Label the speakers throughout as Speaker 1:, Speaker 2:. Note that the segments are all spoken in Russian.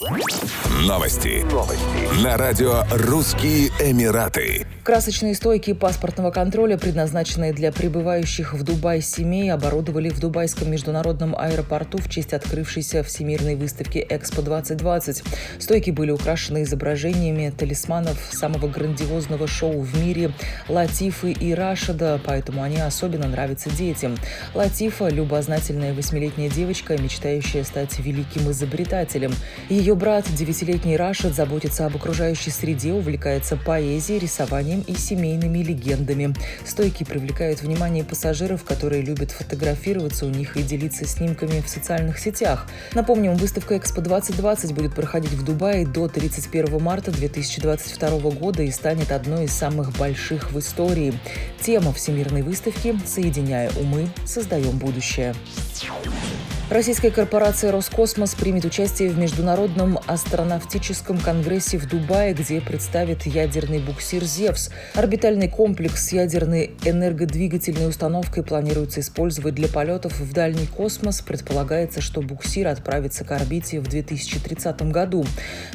Speaker 1: Новости. Новости. На радио «Русские Эмираты».
Speaker 2: Красочные стойки паспортного контроля, предназначенные для прибывающих в Дубай семей, оборудовали в Дубайском международном аэропорту в честь открывшейся Всемирной выставки «Экспо-2020». Стойки были украшены изображениями талисманов самого грандиозного шоу в мире Латифы и Рашида, поэтому они особенно нравятся детям. Латифа – любознательная восьмилетняя девочка, мечтающая стать великим изобретателем. Ее брат, девятилетний Рашид, заботится об окружающей среде, увлекается поэзией, рисованием и семейными легендами. Стойки привлекают внимание пассажиров, которые любят фотографироваться у них и делиться снимками в социальных сетях. Напомним, выставка Экспо 2020 будет проходить в Дубае до 31 марта 2022 года и станет одной из самых больших в истории. Тема Всемирной выставки «Соединяя умы, создаем будущее». Российская корпорация «Роскосмос» примет участие в Международном астронавтическом конгрессе в Дубае, где представит ядерный буксир «Зевс». Орбитальный комплекс с ядерной энергодвигательной установкой планируется использовать для полетов в дальний космос. Предполагается, что буксир отправится к орбите в 2030 году.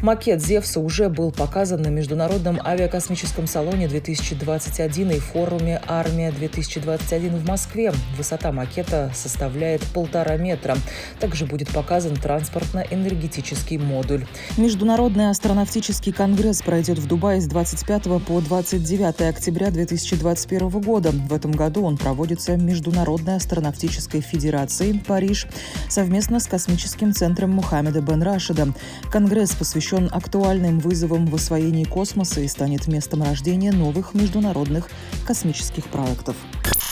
Speaker 2: Макет «Зевса» уже был показан на Международном авиакосмическом салоне 2021 и форуме «Армия-2021» в Москве. Высота макета составляет полтора метра. Также будет показан транспортно-энергетический модуль. Международный астронавтический конгресс пройдет в Дубае с 25 по 29 октября 2021 года. В этом году он проводится Международной астронавтической федерацией Париж совместно с космическим центром Мухаммеда бен Рашида. Конгресс посвящен актуальным вызовам в освоении космоса и станет местом рождения новых международных космических проектов.